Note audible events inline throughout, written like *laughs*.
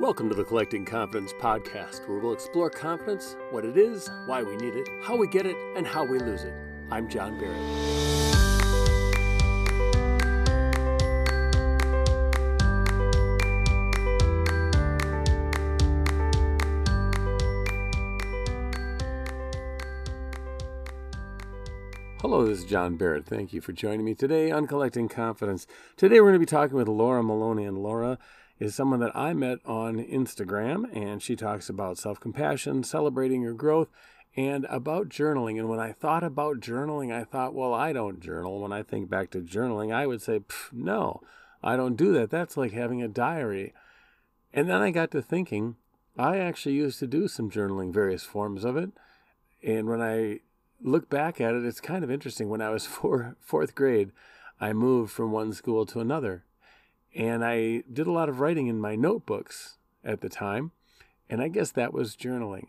Welcome to the Collecting Confidence podcast, where we'll explore confidence, what it is, why we need it, how we get it, and how we lose it. I'm John Barrett. Hello, this is John Barrett. Thank you for joining me today on Collecting Confidence. Today we're going to be talking with Laura Maloney, and Laura is someone that I met on Instagram, and she talks about self compassion, celebrating your growth, and about journaling. And when I thought about journaling, I thought, well, I don't journal. When I think back to journaling, I would say, no, I don't do that. That's like having a diary. And then I got to thinking, I actually used to do some journaling, various forms of it. And when I look back at it, it's kind of interesting. When I was *laughs* four, fourth grade, I moved from one school to another. And I did a lot of writing in my notebooks at the time. And I guess that was journaling.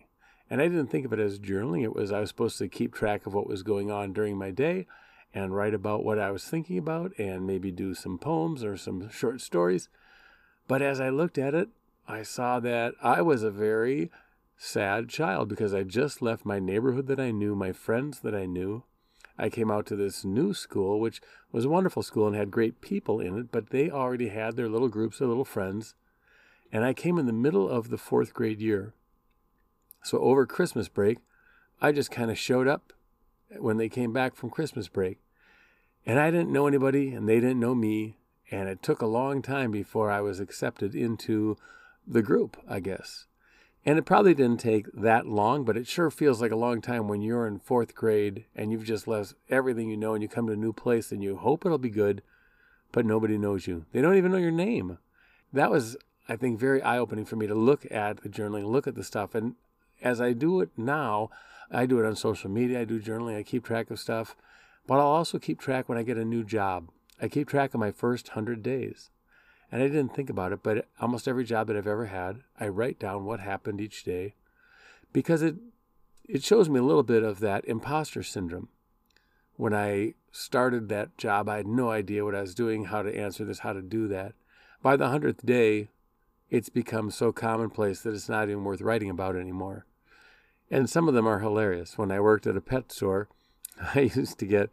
And I didn't think of it as journaling. It was I was supposed to keep track of what was going on during my day and write about what I was thinking about and maybe do some poems or some short stories. But as I looked at it, I saw that I was a very sad child because I just left my neighborhood that I knew, my friends that I knew, I came out to this new school, which was a wonderful school and had great people in it, but they already had their little groups, their little friends. And I came in the middle of the fourth grade year. So over Christmas break, I just kind of showed up when they came back from Christmas break. And I didn't know anybody, and they didn't know me. And it took a long time before I was accepted into the group, I guess. And it probably didn't take that long, but it sure feels like a long time when you're in fourth grade and you've just left everything you know and you come to a new place and you hope it'll be good, but nobody knows you. They don't even know your name. That was, I think, very eye opening for me to look at the journaling, look at the stuff. And as I do it now, I do it on social media, I do journaling, I keep track of stuff, but I'll also keep track when I get a new job. I keep track of my first 100 days. And I didn't think about it, but almost every job that I've ever had, I write down what happened each day because it it shows me a little bit of that imposter syndrome. When I started that job, I had no idea what I was doing, how to answer this, how to do that. By the hundredth day, it's become so commonplace that it's not even worth writing about anymore. And some of them are hilarious. When I worked at a pet store, *laughs* I used to get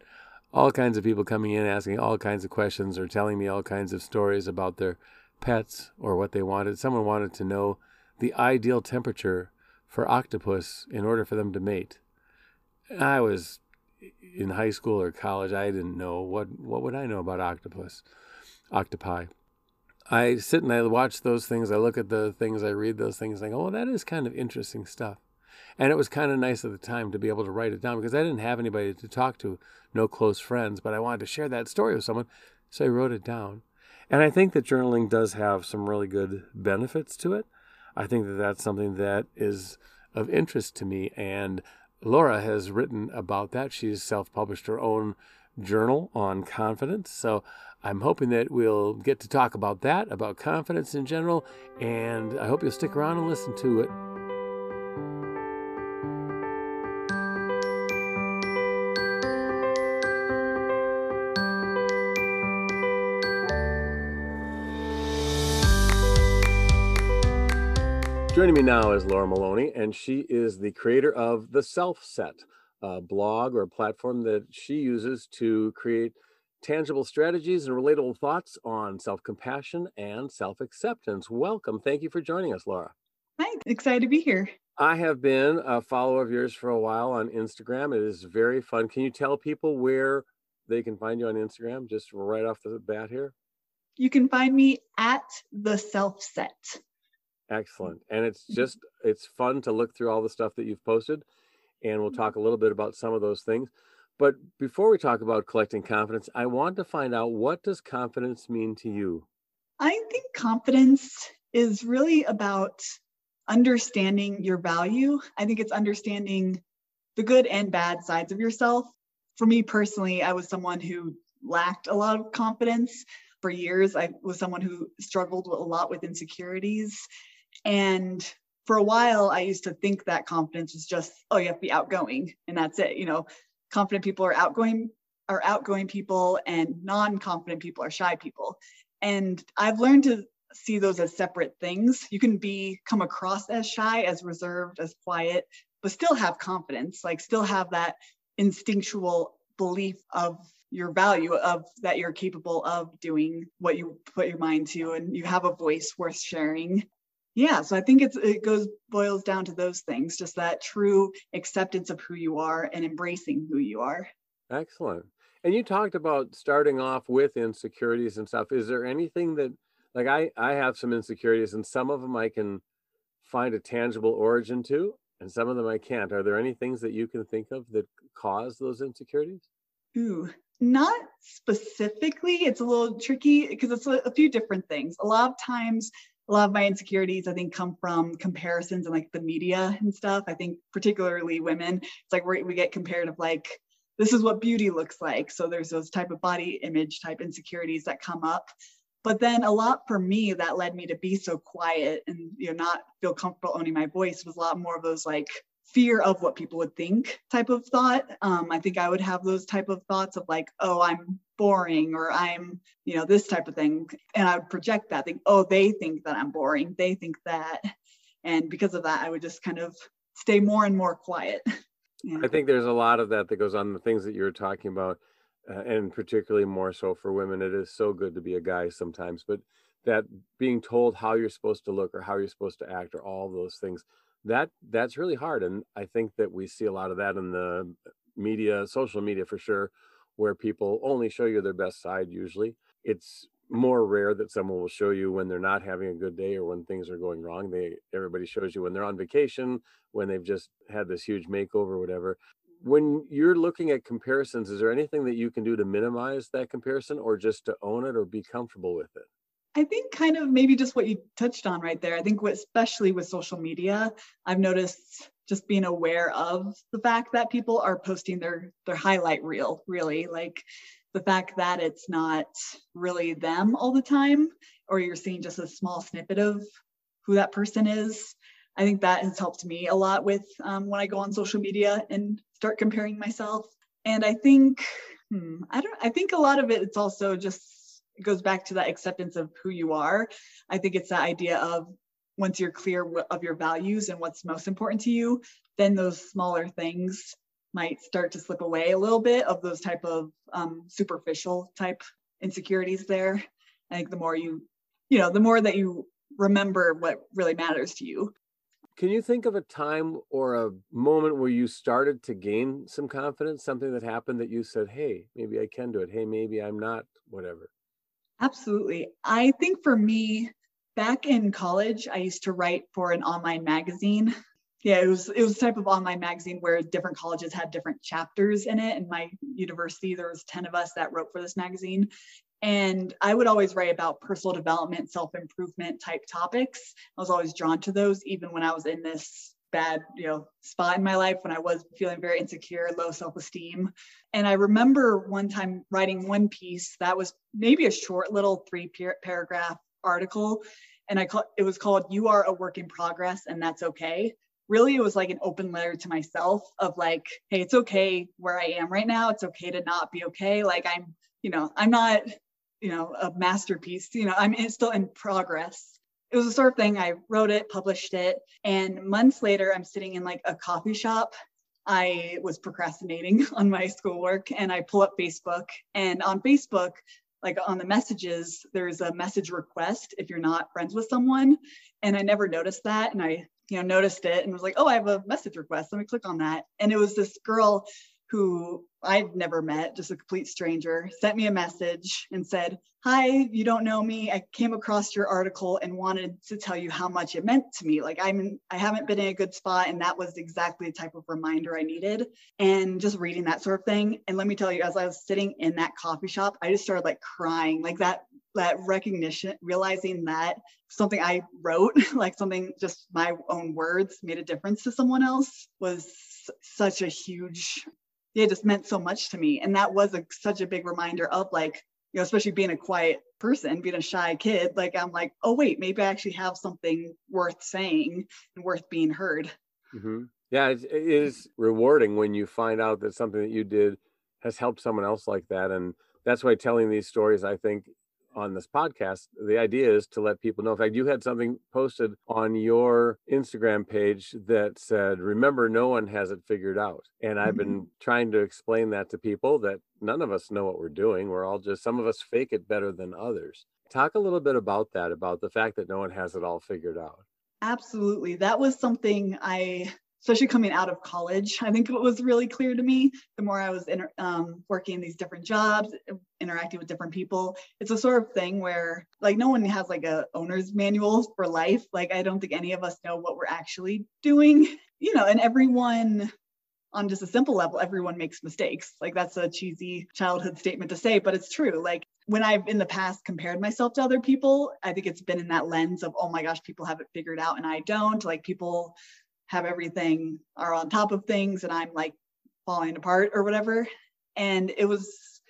all kinds of people coming in asking all kinds of questions or telling me all kinds of stories about their pets or what they wanted. Someone wanted to know the ideal temperature for octopus in order for them to mate. I was in high school or college. I didn't know what what would I know about octopus, octopi. I sit and I watch those things. I look at the things. I read those things. I go, oh, that is kind of interesting stuff. And it was kind of nice at the time to be able to write it down because I didn't have anybody to talk to, no close friends, but I wanted to share that story with someone. So I wrote it down. And I think that journaling does have some really good benefits to it. I think that that's something that is of interest to me. And Laura has written about that. She's self published her own journal on confidence. So I'm hoping that we'll get to talk about that, about confidence in general. And I hope you'll stick around and listen to it. Joining me now is Laura Maloney, and she is the creator of the Self Set, a blog or platform that she uses to create tangible strategies and relatable thoughts on self compassion and self acceptance. Welcome. Thank you for joining us, Laura. Hi, excited to be here. I have been a follower of yours for a while on Instagram. It is very fun. Can you tell people where they can find you on Instagram just right off the bat here? You can find me at the self set. Excellent. And it's mm-hmm. just it's fun to look through all the stuff that you've posted and we'll mm-hmm. talk a little bit about some of those things. But before we talk about collecting confidence, I want to find out what does confidence mean to you? I think confidence is really about understanding your value. I think it's understanding the good and bad sides of yourself. For me personally, I was someone who lacked a lot of confidence for years. I was someone who struggled a lot with insecurities and for a while, I used to think that confidence was just, oh, you have to be outgoing and that's it. You know, confident people are outgoing, are outgoing people, and non-confident people are shy people. And I've learned to see those as separate things. You can be come across as shy, as reserved, as quiet, but still have confidence, like still have that instinctual belief of your value of that you're capable of doing what you put your mind to and you have a voice worth sharing yeah so i think it's it goes boils down to those things just that true acceptance of who you are and embracing who you are. Excellent. And you talked about starting off with insecurities and stuff. Is there anything that like i i have some insecurities and some of them i can find a tangible origin to and some of them i can't. Are there any things that you can think of that cause those insecurities? Ooh not specifically. It's a little tricky because it's a, a, few different things. A lot of times a lot of my insecurities i think come from comparisons and like the media and stuff. I think particularly women it's like we get compared of like this is what beauty looks like. So there's those type of body image type insecurities that come up. But then a lot for me that led me to be so quiet and you know not feel comfortable owning my voice was a lot more of those like fear of what people would think type of thought. Um, i think i would have those type of thoughts of like oh i'm boring or i'm you know this type of thing. And i would project that think oh they think that i'm boring. They think that. And because of that i would just kind of stay more and more quiet. *laughs* Yeah. i think there's a lot of that that goes on the things that you're talking about uh, and particularly more so for women it is so good to be a guy sometimes but that being told how you're supposed to look or how you're supposed to act or all those things that that's really hard and i think that we see a lot of that in the media social media for sure where people only show you their best side usually. It's more rare that someone will show you when they're not having a good day or when things are going wrong. They everybody shows you when they're on vacation when they've just had this huge makeover whatever. When you're looking at comparisons is there anything that you can do to minimize that comparison or just to own it or be comfortable with it I think kind of maybe just what you touched on right there. I think especially with social media, I've noticed just being aware of the fact that people are posting their their highlight reel, really like the fact that it's not really them all the time, or you're seeing just a small snippet of who that person is. I think that has helped me a lot with um, when I go on social media and start comparing myself. And I think, hmm, I don't. I think a lot of it. It's also just it goes back to that acceptance of who you are. I think it's that idea of once you're clear of your values and what's most important to you, then those smaller things might start to slip away a little bit of those type of um, superficial type insecurities there. I think the more you, you know, the more that you remember what really matters to you. Can you think of a time or a moment where you started to gain some confidence, something that happened that you said, hey, maybe I can do it. Hey, maybe I'm not, whatever? Absolutely. I think for me, back in college, I used to write for an online magazine. Yeah, it was it was a type of online magazine where different colleges had different chapters in it. And my university, there was 10 of us that wrote for this magazine. And I would always write about personal development, self-improvement type topics. I was always drawn to those, even when I was in this bad you know spot in my life when i was feeling very insecure low self-esteem. And i remember one time writing one piece that was maybe a short little three paragraph article. And i call it was called you are a work in progress and that's okay. Really it was like an open letter to myself of like hey it's okay where i am right now. It's okay to not be okay. Like i'm you know i'm not you know a masterpiece. You know i'm still in progress it was a sort of thing. I wrote it, published it, and months later, I'm sitting in like a coffee shop. I was procrastinating *laughs* on my schoolwork and I pull up Facebook. And on Facebook, like on the messages, there's a message request if you're not friends with someone. And I never noticed that. And I, you know, noticed it and was like, oh, I have a message request. Let me click on that. And it was this girl who I'd never met, just a complete stranger, sent me a message and said, Hi, you don't know me. I came across your article and wanted to tell you how much it meant to me. Like I'm I haven't been in a good spot. And that was exactly the type of reminder I needed. And just reading that sort of thing. And let me tell you, as I was sitting in that coffee shop, I just started like crying, like that that recognition, realizing that something I wrote, *laughs* like something just my own words made a difference to someone else was such a huge it just meant so much to me. And that was a, such a big reminder of like, you know, especially being a quiet person, being a shy kid, like I'm like, oh wait, maybe I actually have something worth saying and worth being heard. Mm-hmm. Yeah, it is rewarding when you find out that something that you did has helped someone else like that, and that's why telling these stories, I think, on this podcast, the idea is to let people know. In fact, you had something posted on your Instagram page that said, Remember, no one has it figured out. And I've been mm-hmm. trying to explain that to people that none of us know what we're doing. We're all just, some of us fake it better than others. Talk a little bit about that, about the fact that no one has it all figured out. Absolutely. That was something I especially coming out of college. I think it was really clear to me the more I was inter- um, working in these different jobs, interacting with different people. It's a sort of thing where like no one has like a owner's manual for life. Like I don't think any of us know what we're actually doing, you know, and everyone on just a simple level, everyone makes mistakes. Like that's a cheesy childhood statement to say, but it's true. Like when I've in the past compared myself to other people, I think it's been in that lens of, oh my gosh, people have it figured out and I don't. Like people have everything are on top of things and I'm like falling apart or whatever. And it was,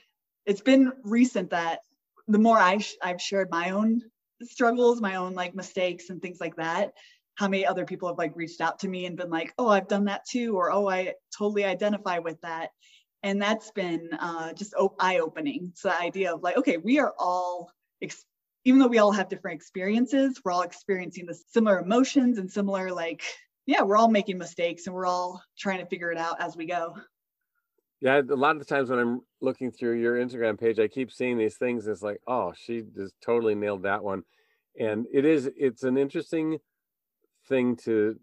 it's been recent that the more I sh- I've shared my own struggles, my own like mistakes and things like that, how many other people have like reached out to me and been like, oh, I've done that too, or oh, I totally identify with that. And that's been uh, just eye opening. So the idea of like, okay, we are all, ex- even though we all have different experiences, we're all experiencing the similar emotions and similar like yeah, we're all making mistakes and we're all trying to figure it out as we go. Yeah, a lot of the times when I'm looking through your Instagram page, I keep seeing these things. It's like, oh, she just totally nailed that one. And it is, it's an interesting thing to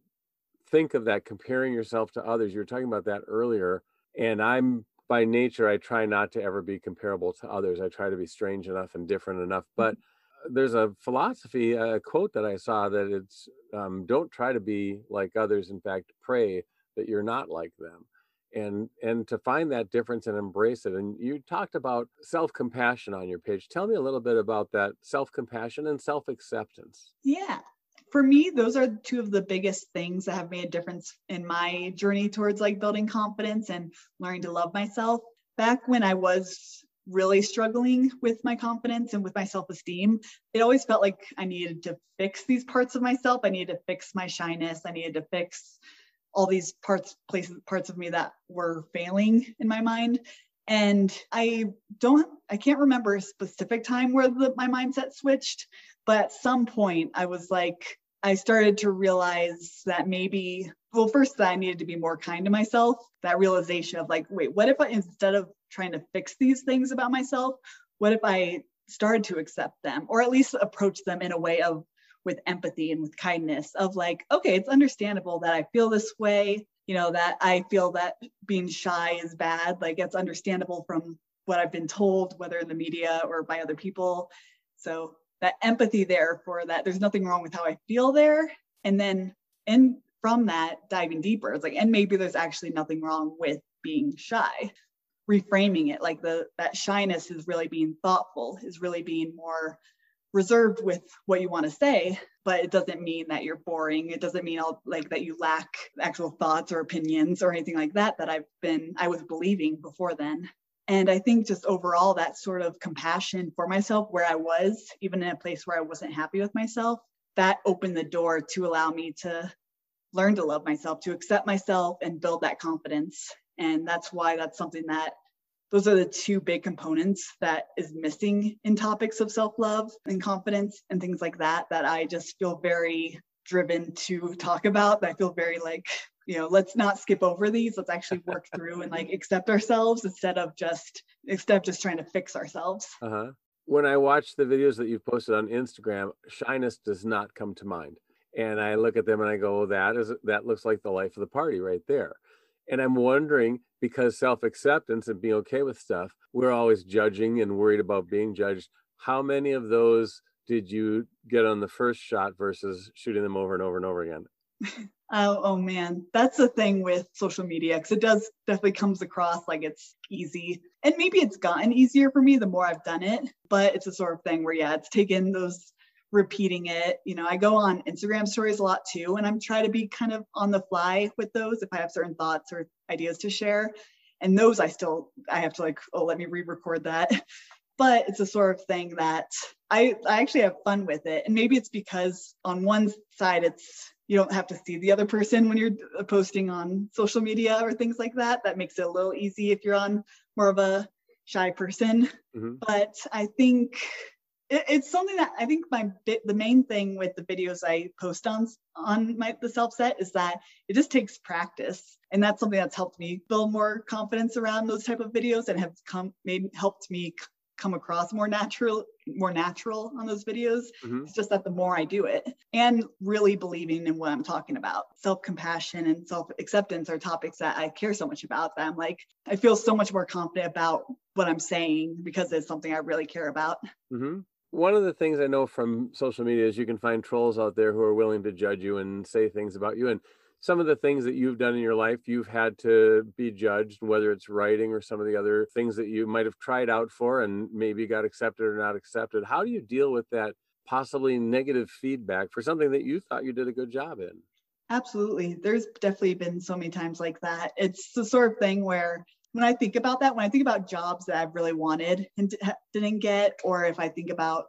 think of that comparing yourself to others. You were talking about that earlier. And I'm by nature, I try not to ever be comparable to others. I try to be strange enough and different enough. But mm-hmm. There's a philosophy, a quote that I saw that it's um, don't try to be like others. In fact, pray that you're not like them. And and to find that difference and embrace it. And you talked about self-compassion on your page. Tell me a little bit about that self-compassion and self-acceptance. Yeah. For me, those are two of the biggest things that have made a difference in my journey towards like building confidence and learning to love myself. Back when I was really struggling with my confidence and with my self esteem, it always felt like I needed to fix these parts of myself. I needed to fix my shyness. I needed to fix all these parts, places, parts of me that were failing in my mind. And I don't, I can't remember a specific time where the, my mindset switched, but at some point I was like, I started to realize that maybe, well, first that I needed to be more kind to myself. That realization of like, wait, what if I, instead of trying to fix these things about myself, what if I started to accept them or at least approach them in a way of with empathy and with kindness of like, okay, it's understandable that I feel this way, you know, that I feel that being shy is bad. Like it's understandable from what I've been told, whether in the media or by other people. So that empathy there for that there's nothing wrong with how I feel there. And then and from that diving deeper, it's like, and maybe there's actually nothing wrong with being shy. Reframing it like the that shyness is really being thoughtful, is really being more reserved with what you want to say, but it doesn't mean that you're boring. It doesn't mean all, like that you lack actual thoughts or opinions or anything like that that I've been I was believing before then. And I think just overall, that sort of compassion for myself where I was, even in a place where I wasn't happy with myself, that opened the door to allow me to learn to love myself, to accept myself and build that confidence. And that's why that's something that those are the two big components that is missing in topics of self-love and confidence and things like that that I just feel very driven to talk about. I feel very like you know let's not skip over these. Let's actually *laughs* work through and like accept ourselves instead of just instead of just trying to fix ourselves. Uh-huh. When i watch the videos that you've posted on instagram shyness does not come to mind. And i look at them and i go oh, that is that looks like the life of the party right there and i'm wondering because self-acceptance and being okay with stuff we're always judging and worried about being judged. How many of those did you get on the first shot versus shooting them over and over and over again? *laughs* Oh, oh man, that's the thing with social media because it does definitely comes across like it's easy. And maybe it's gotten easier for me the more I've done it, but it's a sort of thing where, yeah, it's taken those repeating it. You know, I go on Instagram stories a lot too, and I'm trying to be kind of on the fly with those if I have certain thoughts or ideas to share. And those I still, I have to like, oh, let me re record that. *laughs* But it's a sort of thing that I, I actually have fun with it. And maybe it's because on one side, it's you don't have to see the other person when you're posting on social media or things like that. That makes it a little easy if you're on more of a shy person. Mm-hmm. But I think it, it's something that I think my bit the main thing with the videos I post on on my the self set is that it just takes practice, and that's something that's helped me build more confidence around those type of videos and have come made helped me come across more natural more natural on those videos mm-hmm. it's just that the more i do it and really believing in what i'm talking about self-compassion and self-acceptance are topics that i care so much about that i'm like i feel so much more confident about what i'm saying because it's something i really care about mm-hmm. One of the things i know from social media is you can find trolls out there who are willing to judge you and say things about you and some of the things that you've done in your life, you've had to be judged, whether it's writing or some of the other things that you might have tried out for and maybe got accepted or not accepted. How do you deal with that possibly negative feedback for something that you thought you did a good job in? Absolutely. There's definitely been so many times like that. It's the sort of thing where when I think about that, when I think about jobs that I've really wanted and didn't get, or if I think about,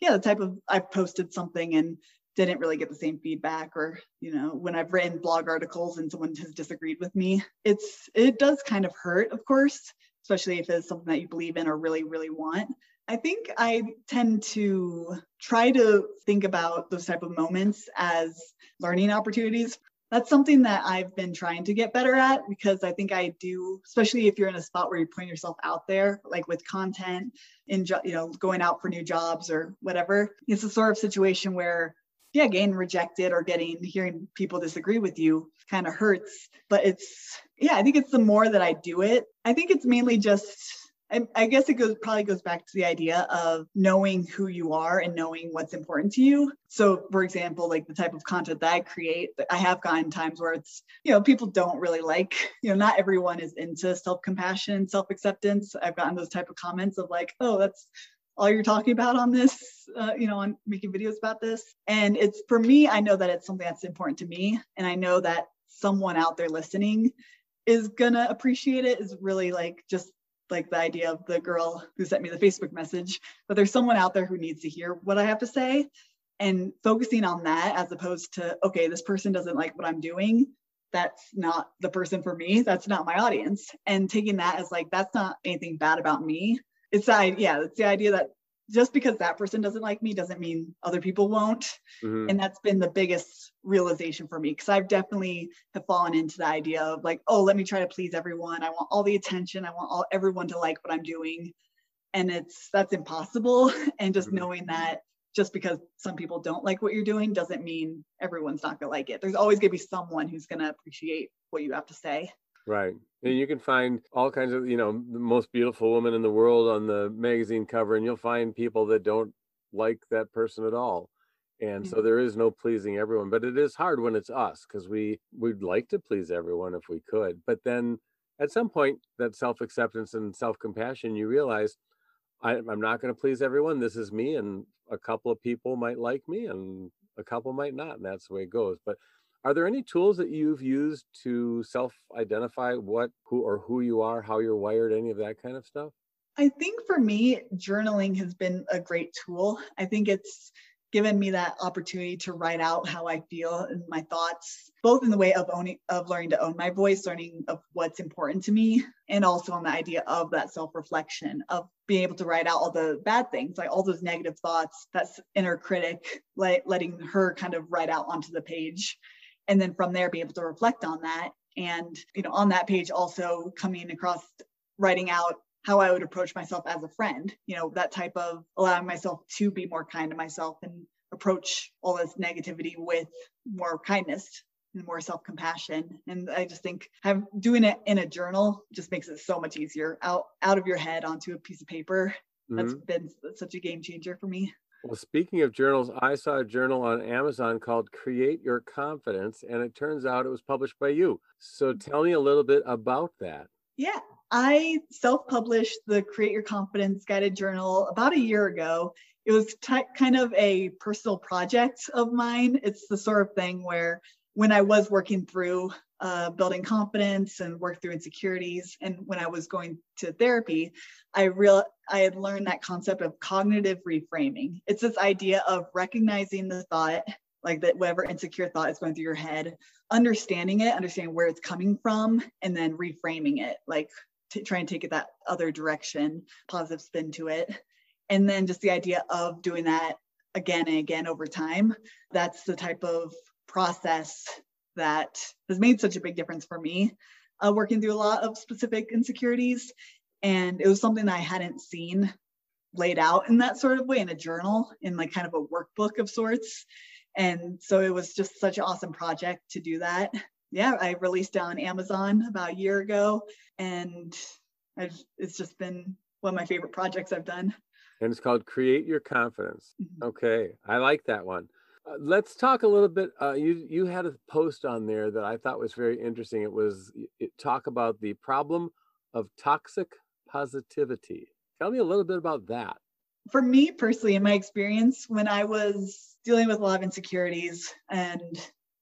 yeah, the type of I posted something and didn't really get the same feedback or you know when i've written blog articles and someone has disagreed with me it's it does kind of hurt of course especially if it's something that you believe in or really really want. I think i tend to try to think about those type of moments as learning opportunities that's something that I've been trying to get better at because I think I do, especially if you're in a spot where you're putting yourself out there, like with content in, you know, going out for new jobs or whatever. It's a sort of situation where yeah, getting rejected or getting hearing people disagree with you kind of hurts. But it's yeah, I think it's the more that I do it. I think it's mainly just I, I, guess it goes probably goes back to the idea of knowing who you are and knowing what's important to you. So, for example, like the type of content that I create, I have gotten times where it's, you know, people don't really like, *laughs* you know, not everyone is into self-compassion, self-acceptance. I've gotten those type of comments of like, oh, that's all you're talking about on this, uh, you know, on making videos about this. And it's for me, I know that it's something that's important to me. And I know that someone out there listening is gonna appreciate it, is really like just like the idea of the girl who sent me the Facebook message, but there's someone out there who needs to hear what I have to say. And focusing on that as opposed to, okay, this person doesn't like what I'm doing. That's not the person for me. That's not my audience. And taking that as like, that's not anything bad about me it's that yeah it's the idea that just because that person doesn't like me doesn't mean other people won't. Mm-hmm. and that's been the biggest realization for me because i've definitely have fallen into the idea of like oh let me try to please everyone. I want all the attention. I want all everyone to like what i'm doing. And it's that's impossible. *laughs* And just mm-hmm. knowing that just because some people don't like what you're doing doesn't mean everyone's not going to like it. There's always going to be someone who's going to appreciate what you have to say Right. And you can find all kinds of, you know, the most beautiful woman in the world on the magazine cover, and you'll find people that don't like that person at all. And mm-hmm. so there is no pleasing everyone, but it is hard when it's us because we we'd like to please everyone if we could. But then at some point, that self acceptance and self compassion, you realize I, I'm not going to please everyone. This is me, and a couple of people might like me, and a couple might not, and that's the way it goes. But are there any tools that you've used to self-identify what, who, or who you are, how you're wired, any of that kind of stuff? I think for me, journaling has been a great tool. I think it's given me that opportunity to write out how I feel and my thoughts, both in the way of owning, of learning to own my voice, learning of what's important to me, and also on the idea of that self-reflection of being able to write out all the bad things, like all those negative thoughts, that's inner critic, like letting her kind of write out onto the page and then from there be able to reflect on that and you know on that page also coming across writing out how I would approach myself as a friend, you know, that type of allowing myself to be more kind to myself and approach all this negativity with more kindness and more self-compassion. And I just think have doing it in a journal just makes it so much easier out out of your head onto a piece of paper. Mm-hmm. That's been such a game changer for me. Well, speaking of journals, I saw a journal on Amazon called Create Your Confidence, and it turns out it was published by you. So mm. tell me a little bit about that. Yeah, I self published the Create Your Confidence guided journal about a year ago. It was t- kind of a personal project of mine. It's the sort of thing where when I was working through uh, building confidence and work through insecurities. And when I was going to therapy, I real I had learned that concept of cognitive reframing. It's this idea of recognizing the thought, like that whatever insecure thought is going through your head, understanding it, understanding where it's coming from, and then reframing it, like to try and take it that other direction, positive spin to it. And then just the idea of doing that again and again over time, that's the type of process that has made such a big difference for me, uh, working through a lot of specific insecurities. And it was something that I hadn't seen laid out in that sort of way in a journal, in like kind of a workbook of sorts. And so it was just such an awesome project to do that. Yeah, I released it on Amazon about a year ago, and I've, it's just been one of my favorite projects I've done. And it's called Create Your Confidence. Mhm. Okay, I like that one. Uh, let's talk a little bit. Uh, you you had a post on there that I thought was very interesting. It was it talk about the problem of toxic positivity. Tell me a little bit about that. For me personally, in my experience, when I was dealing with a lot of insecurities and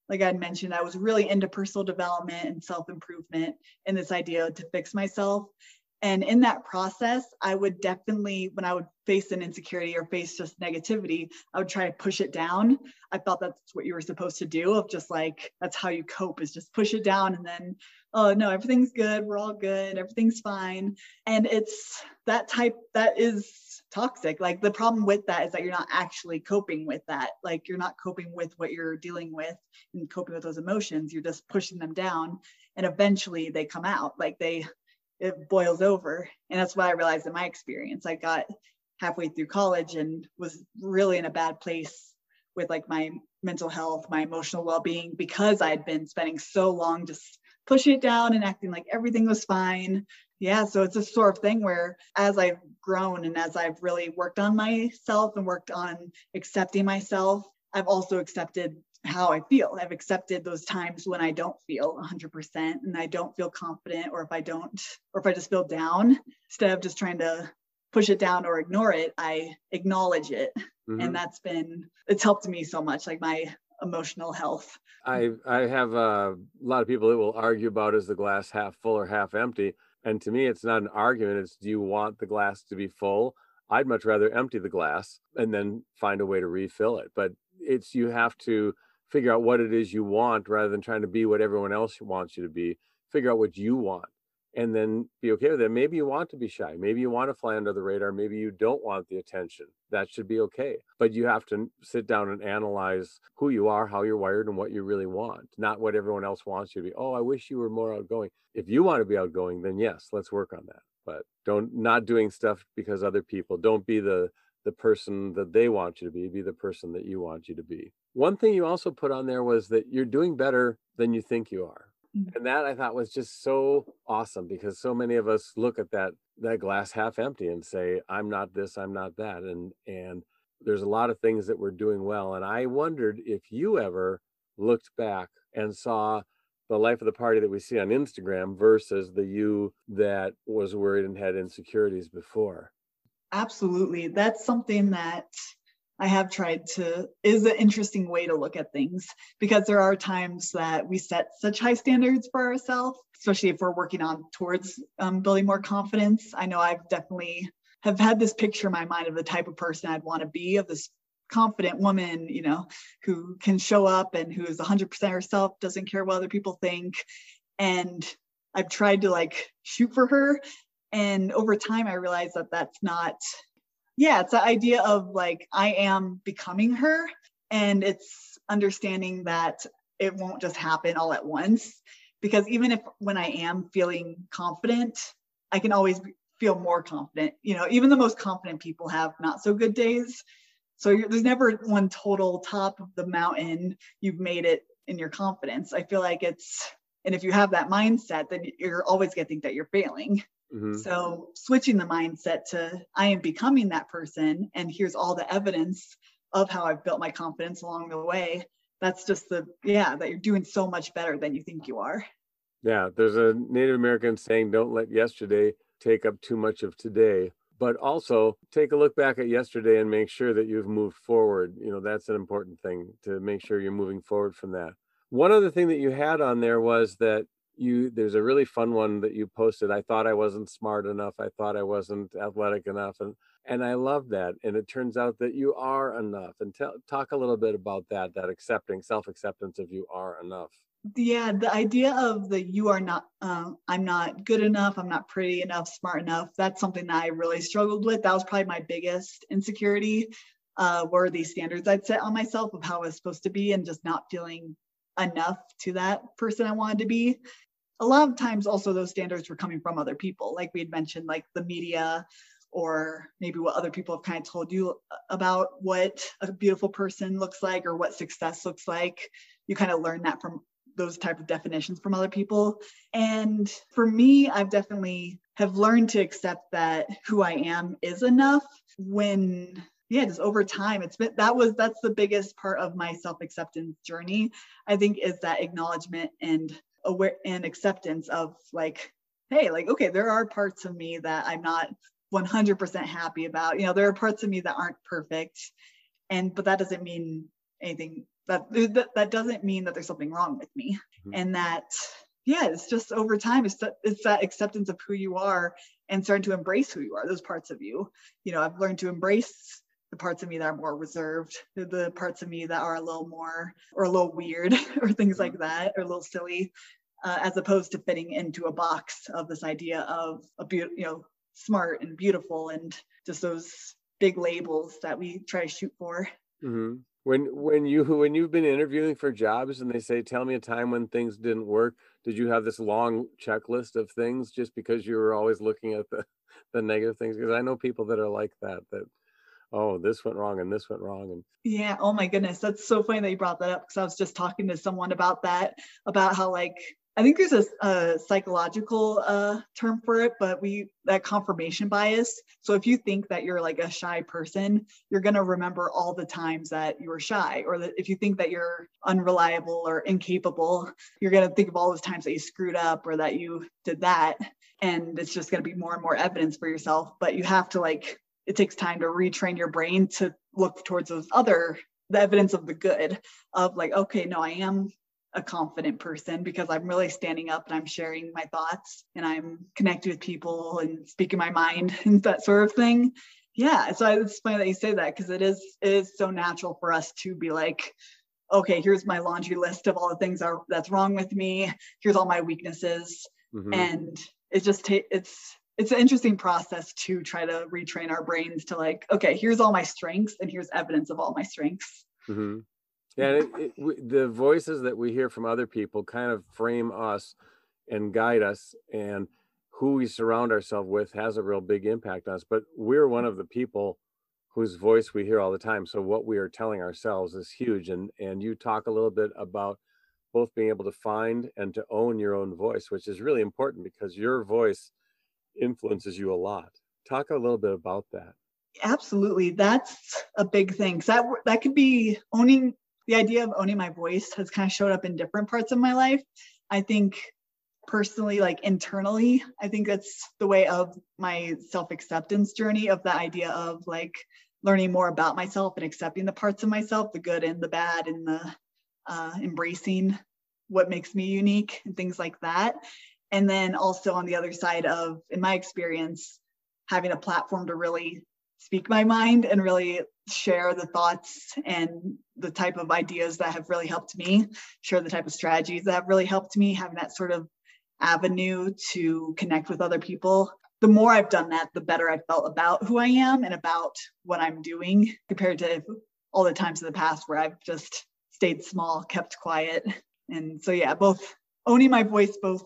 like I had mentioned, I was really into personal development and self improvement and this idea to fix myself. And in that process, I would definitely, when I would face an insecurity or face just negativity, I would try to push it down. I felt that's what you were supposed to do, of just like, that's how you cope is just push it down and then, oh no, everything's good. We're all good. Everything's fine. And it's that type that is toxic. Like the problem with that is that you're not actually coping with that. Like you're not coping with what you're dealing with and coping with those emotions. You're just pushing them down and eventually they come out. Like they, it boils over. And that's what I realized in my experience. I got halfway through college and was really in a bad place with like my mental health, my emotional well-being because I'd been spending so long just pushing it down and acting like everything was fine. Yeah, so it's a sort of thing where as I've grown and as I've really worked on myself and worked on accepting myself, I've also accepted how I feel. I've accepted those times when I don't feel 100% and I don't feel confident, or if I don't, or if I just feel down, instead of just trying to push it down or ignore it, I acknowledge it. Mhm. And that's been, it's helped me so much, like my emotional health. I I have a lot of people that will argue about is the glass half full or half empty, and to me, it's not an argument. It's do you want the glass to be full? I'd much rather empty the glass and then find a way to refill it. But it's you have to figure out what it is you want rather than trying to be what everyone else wants you to be. Figure out what you want and then be okay with it. Maybe you want to be shy. Maybe you want to fly under the radar. Maybe you don't want the attention. That should be okay. But you have to sit down and analyze who you are, how you're wired, and what you really want, not what everyone else wants you to be. Oh, I wish you were more outgoing. If you want to be outgoing, then yes, let's work on that. But don't not doing stuff because other people don't be the the person that they want you to be, be the person that you want you to be. One thing you also put on there was that you're doing better than you think you are. Mhm. And that I thought was just so awesome because so many of us look at that that glass half empty and say, I'm not this, I'm not that. And and there's a lot of things that we're doing well. And I wondered if you ever looked back and saw the life of the party that we see on Instagram versus the you that was worried and had insecurities before. Absolutely. That's something that I have tried to is an interesting way to look at things because there are times that we set such high standards for ourselves, especially if we're working on towards um, building more confidence. I know I've definitely have had this picture in my mind of the type of person I'd want to be of this confident woman, you know, who can show up and who is 100% herself, doesn't care what other people think. And I've tried to like shoot for her. And over time, I realized that that's not yeah it's the idea of like i am becoming her and it's understanding that it won't just happen all at once because even if when i am feeling confident i can always feel more confident you know even the most confident people have not so good days. So there's never one total top of the mountain you've made it in your confidence. I feel like it's and if you have that mindset then you're always going to think that you're failing Mhm. so switching the mindset to I am becoming that person and here's all the evidence of how I've built my confidence along the way. That's just the yeah, that you're doing so much better than you think you are. Yeah, there's a Native American saying, don't let yesterday take up too much of today. But also take a look back at yesterday and make sure that you've moved forward. You know, that's an important thing to make sure you're moving forward from that. One other thing that you had on there was that you there's a really fun one that you posted. I thought I wasn't smart enough. I thought I wasn't athletic enough. And and I love that. And it turns out that you are enough. And tell talk a little bit about that, that accepting, self-acceptance of you are enough. yeah the idea of the you are not uh, i'm not good enough i'm not pretty enough smart enough that's something that i really struggled with that was probably my biggest insecurity uh, were these standards i'd set on myself of how i was supposed to be and just not feeling enough to that person i wanted to be a lot of times also those standards were coming from other people like we had mentioned like the media or maybe what other people have kind of told you about what a beautiful person looks like or what success looks like. You kind of learn that from those type of definitions from other people. And for me i've definitely have learned to accept that who i am is enough when yeah just over time it's been that was that's the biggest part of my self-acceptance journey i think is that acknowledgement and aware and acceptance of like hey like okay there are parts of me that i'm not 100% happy about. You know there are parts of me that aren't perfect and but that doesn't mean anything that that, that doesn't mean that there's something wrong with me. Mm-hmm. and that yeah it's just over time it's that, it's that acceptance of who you are and starting to embrace who you are those parts of you. You know i've learned to embrace the parts of me that are more reserved the, parts of me that are a little more or a little weird *laughs* or things like mm-hmm. that or a little silly uh, as opposed to fitting into a box of this idea of a beautiful you know smart and beautiful and just those big labels that we try to shoot for. Mm-hmm. When when you when you've been interviewing for jobs and they say tell me a time when things didn't work did you have this long checklist of things just because you were always looking at the *laughs* the negative things? Because i know people that are like that that oh this went wrong and this went wrong and yeah oh my goodness that's so funny that you brought that up because i was just talking to someone about that about how like I think there's a, a psychological uh, term for it, but we that confirmation bias. So if you think that you're like a shy person, you're gonna remember all the times that you were shy, or that if you think that you're unreliable or incapable, you're gonna think of all those times that you screwed up or that you did that, and it's just gonna be more and more evidence for yourself. But you have to like it takes time to retrain your brain to look towards those other the evidence of the good of like okay no i am a confident person because I'm really standing up and I'm sharing my thoughts and I'm connecting with people and speaking my mind *laughs* and that sort of thing. Yeah, so it's funny that you say that because it is it is so natural for us to be like, okay, here's my laundry list of all the things are that's wrong with me. Here's all my weaknesses, mm-hmm. and it just ta- it's it's an interesting process to try to retrain our brains to like, okay, here's all my strengths and here's evidence of all my strengths. Mm-hmm. Yeah, it, it, the voices that we hear from other people kind of frame us and guide us, and who we surround ourselves with has a real big impact on us. But we're one of the people whose voice we hear all the time. So what we are telling ourselves is huge. And and you talk a little bit about both being able to find and to own your own voice, which is really important because your voice influences you a lot. Talk a little bit about that. Absolutely, that's a big thing. So that that could be owning the idea of owning my voice has kind of showed up in different parts of my life. I think personally, like internally, I think that's the way of my self acceptance journey of the idea of like learning more about myself and accepting the parts of myself, the good and the bad, and the uh, embracing what makes me unique and things like that. And then also on the other side of, in my experience, having a platform to really speak my mind and really share the thoughts and the type of ideas that have really helped me, share the type of strategies that have really helped me, having that sort of avenue to connect with other people. The more I've done that, the better I felt about who I am and about what I'm doing compared to all the times in the past where I've just stayed small, kept quiet. And so, yeah, both owning my voice, both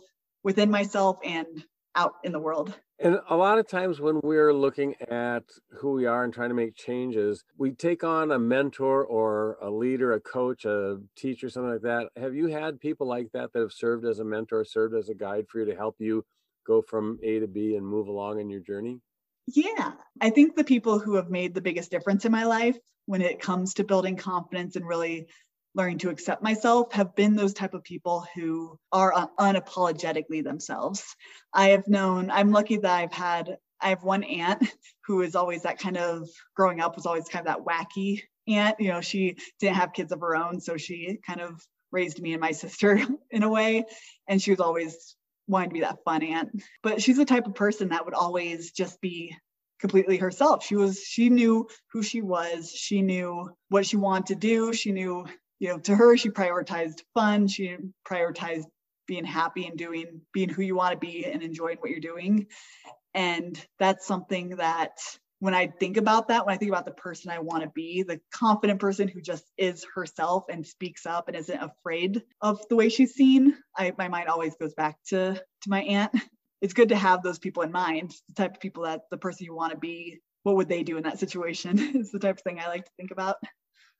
within myself and out in the world. And a lot of times when we're looking at who we are and trying to make changes, we take on a mentor or a leader, a coach, a teacher, something like that. Have you had people like that that have served as a mentor, served as a guide for you to help you go from A to B and move along in your journey? Yeah, I think the people who have made the biggest difference in my life when it comes to building confidence and really learning to accept myself have been those type of people who are unapologetically themselves. I have known, I'm lucky that I've had, I have one aunt *laughs* who is always that kind of growing up was always kind of that wacky aunt. You know, she didn't have kids of her own. So she kind of raised me and my *laughs* sister in a way. And she was always wanting to be that fun aunt. But she's the type of person that would always just be completely herself. She was, she knew who she was. She knew what she wanted to do. She knew you know, to her, she prioritized fun. She prioritized being happy and doing, being who you want to be and enjoying what you're doing. And that's something that when I think about that, when I think about the person I want to be, the confident person who just is herself and speaks up and isn't afraid of the way she's seen, I, my mind always goes back to to my aunt. It's good to have those people in mind, the type of people that the person you want to be. What would they do in that situation? *laughs* is the type of thing I like to think about.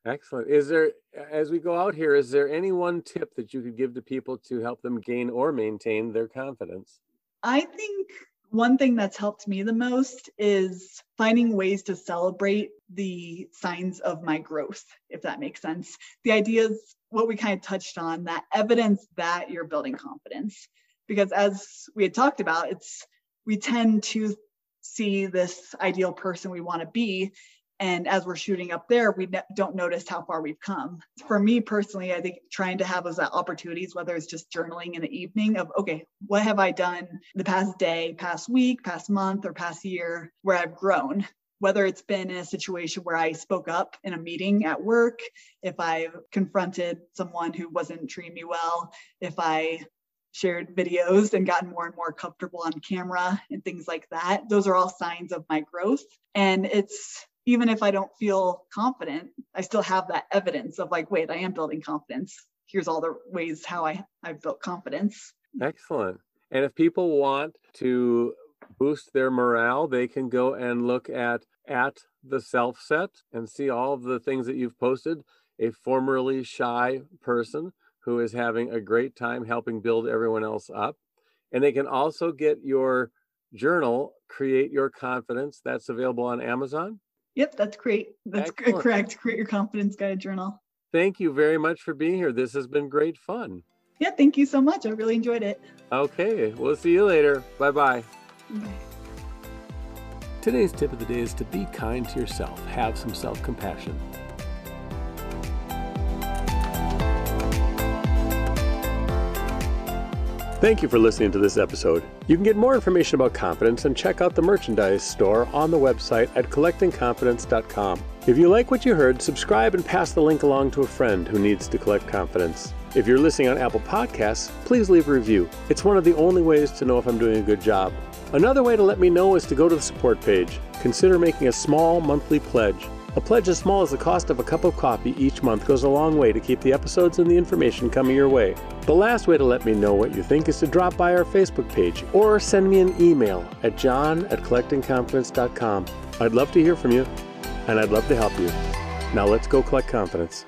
Excellent. Is there, as we go out here, is there any one tip that you could give to people to help them gain or maintain their confidence? I think one thing that's helped me the most is finding ways to celebrate the signs of my growth, if that makes sense. The idea is what we kind of touched on that evidence that you're building confidence. Because as we had talked about, it's we tend to see this ideal person we want to be and as we're shooting up there we ne- don't notice how far we've come for me personally i think trying to have those opportunities whether it's just journaling in the evening of okay what have i done the past day past week past month or past year where i've grown whether it's been in a situation where I spoke up in a meeting at work, if I've confronted someone who wasn't treating me well, if I shared videos and gotten more and more comfortable on camera and things like that. Those are all signs of my growth. And it's even if I don't feel confident, I still have that evidence of like, wait, I am building confidence. Here's all the ways how I, I've built confidence. Excellent. And if people want to boost their morale, they can go and look at at the self set and see all of the things that you've posted. A formerly shy person who is having a great time helping build everyone else up. And they can also get your journal, Create Your Confidence. That's available on Amazon. Yep, that's great. That's Excellent. correct. Create your confidence guide journal. Thank you very much for being here. This has been great fun. Yeah, thank you so much. I really enjoyed it. Okay, we'll see you later. Bye-bye. Bye. Today's tip of the day is to be kind to yourself. Have some self-compassion. Thank you for listening to this episode. You can get more information about confidence and check out the merchandise store on the website at collectingconfidence.com. If you like what you heard, subscribe and pass the link along to a friend who needs to collect confidence. If you're listening on Apple Podcasts, please leave a review. It's one of the only ways to know if I'm doing a good job. Another way to let me know is to go to the support page. Consider making a small monthly pledge. A pledge as small as the cost of a cup of coffee each month goes a long way to keep the episodes and the information coming your way. The last way to let me know what you think is to drop by our Facebook page or send me an email at john at collectingconfidence.com. I'd love to hear from you, and I'd love to help you. Now let's go collect confidence.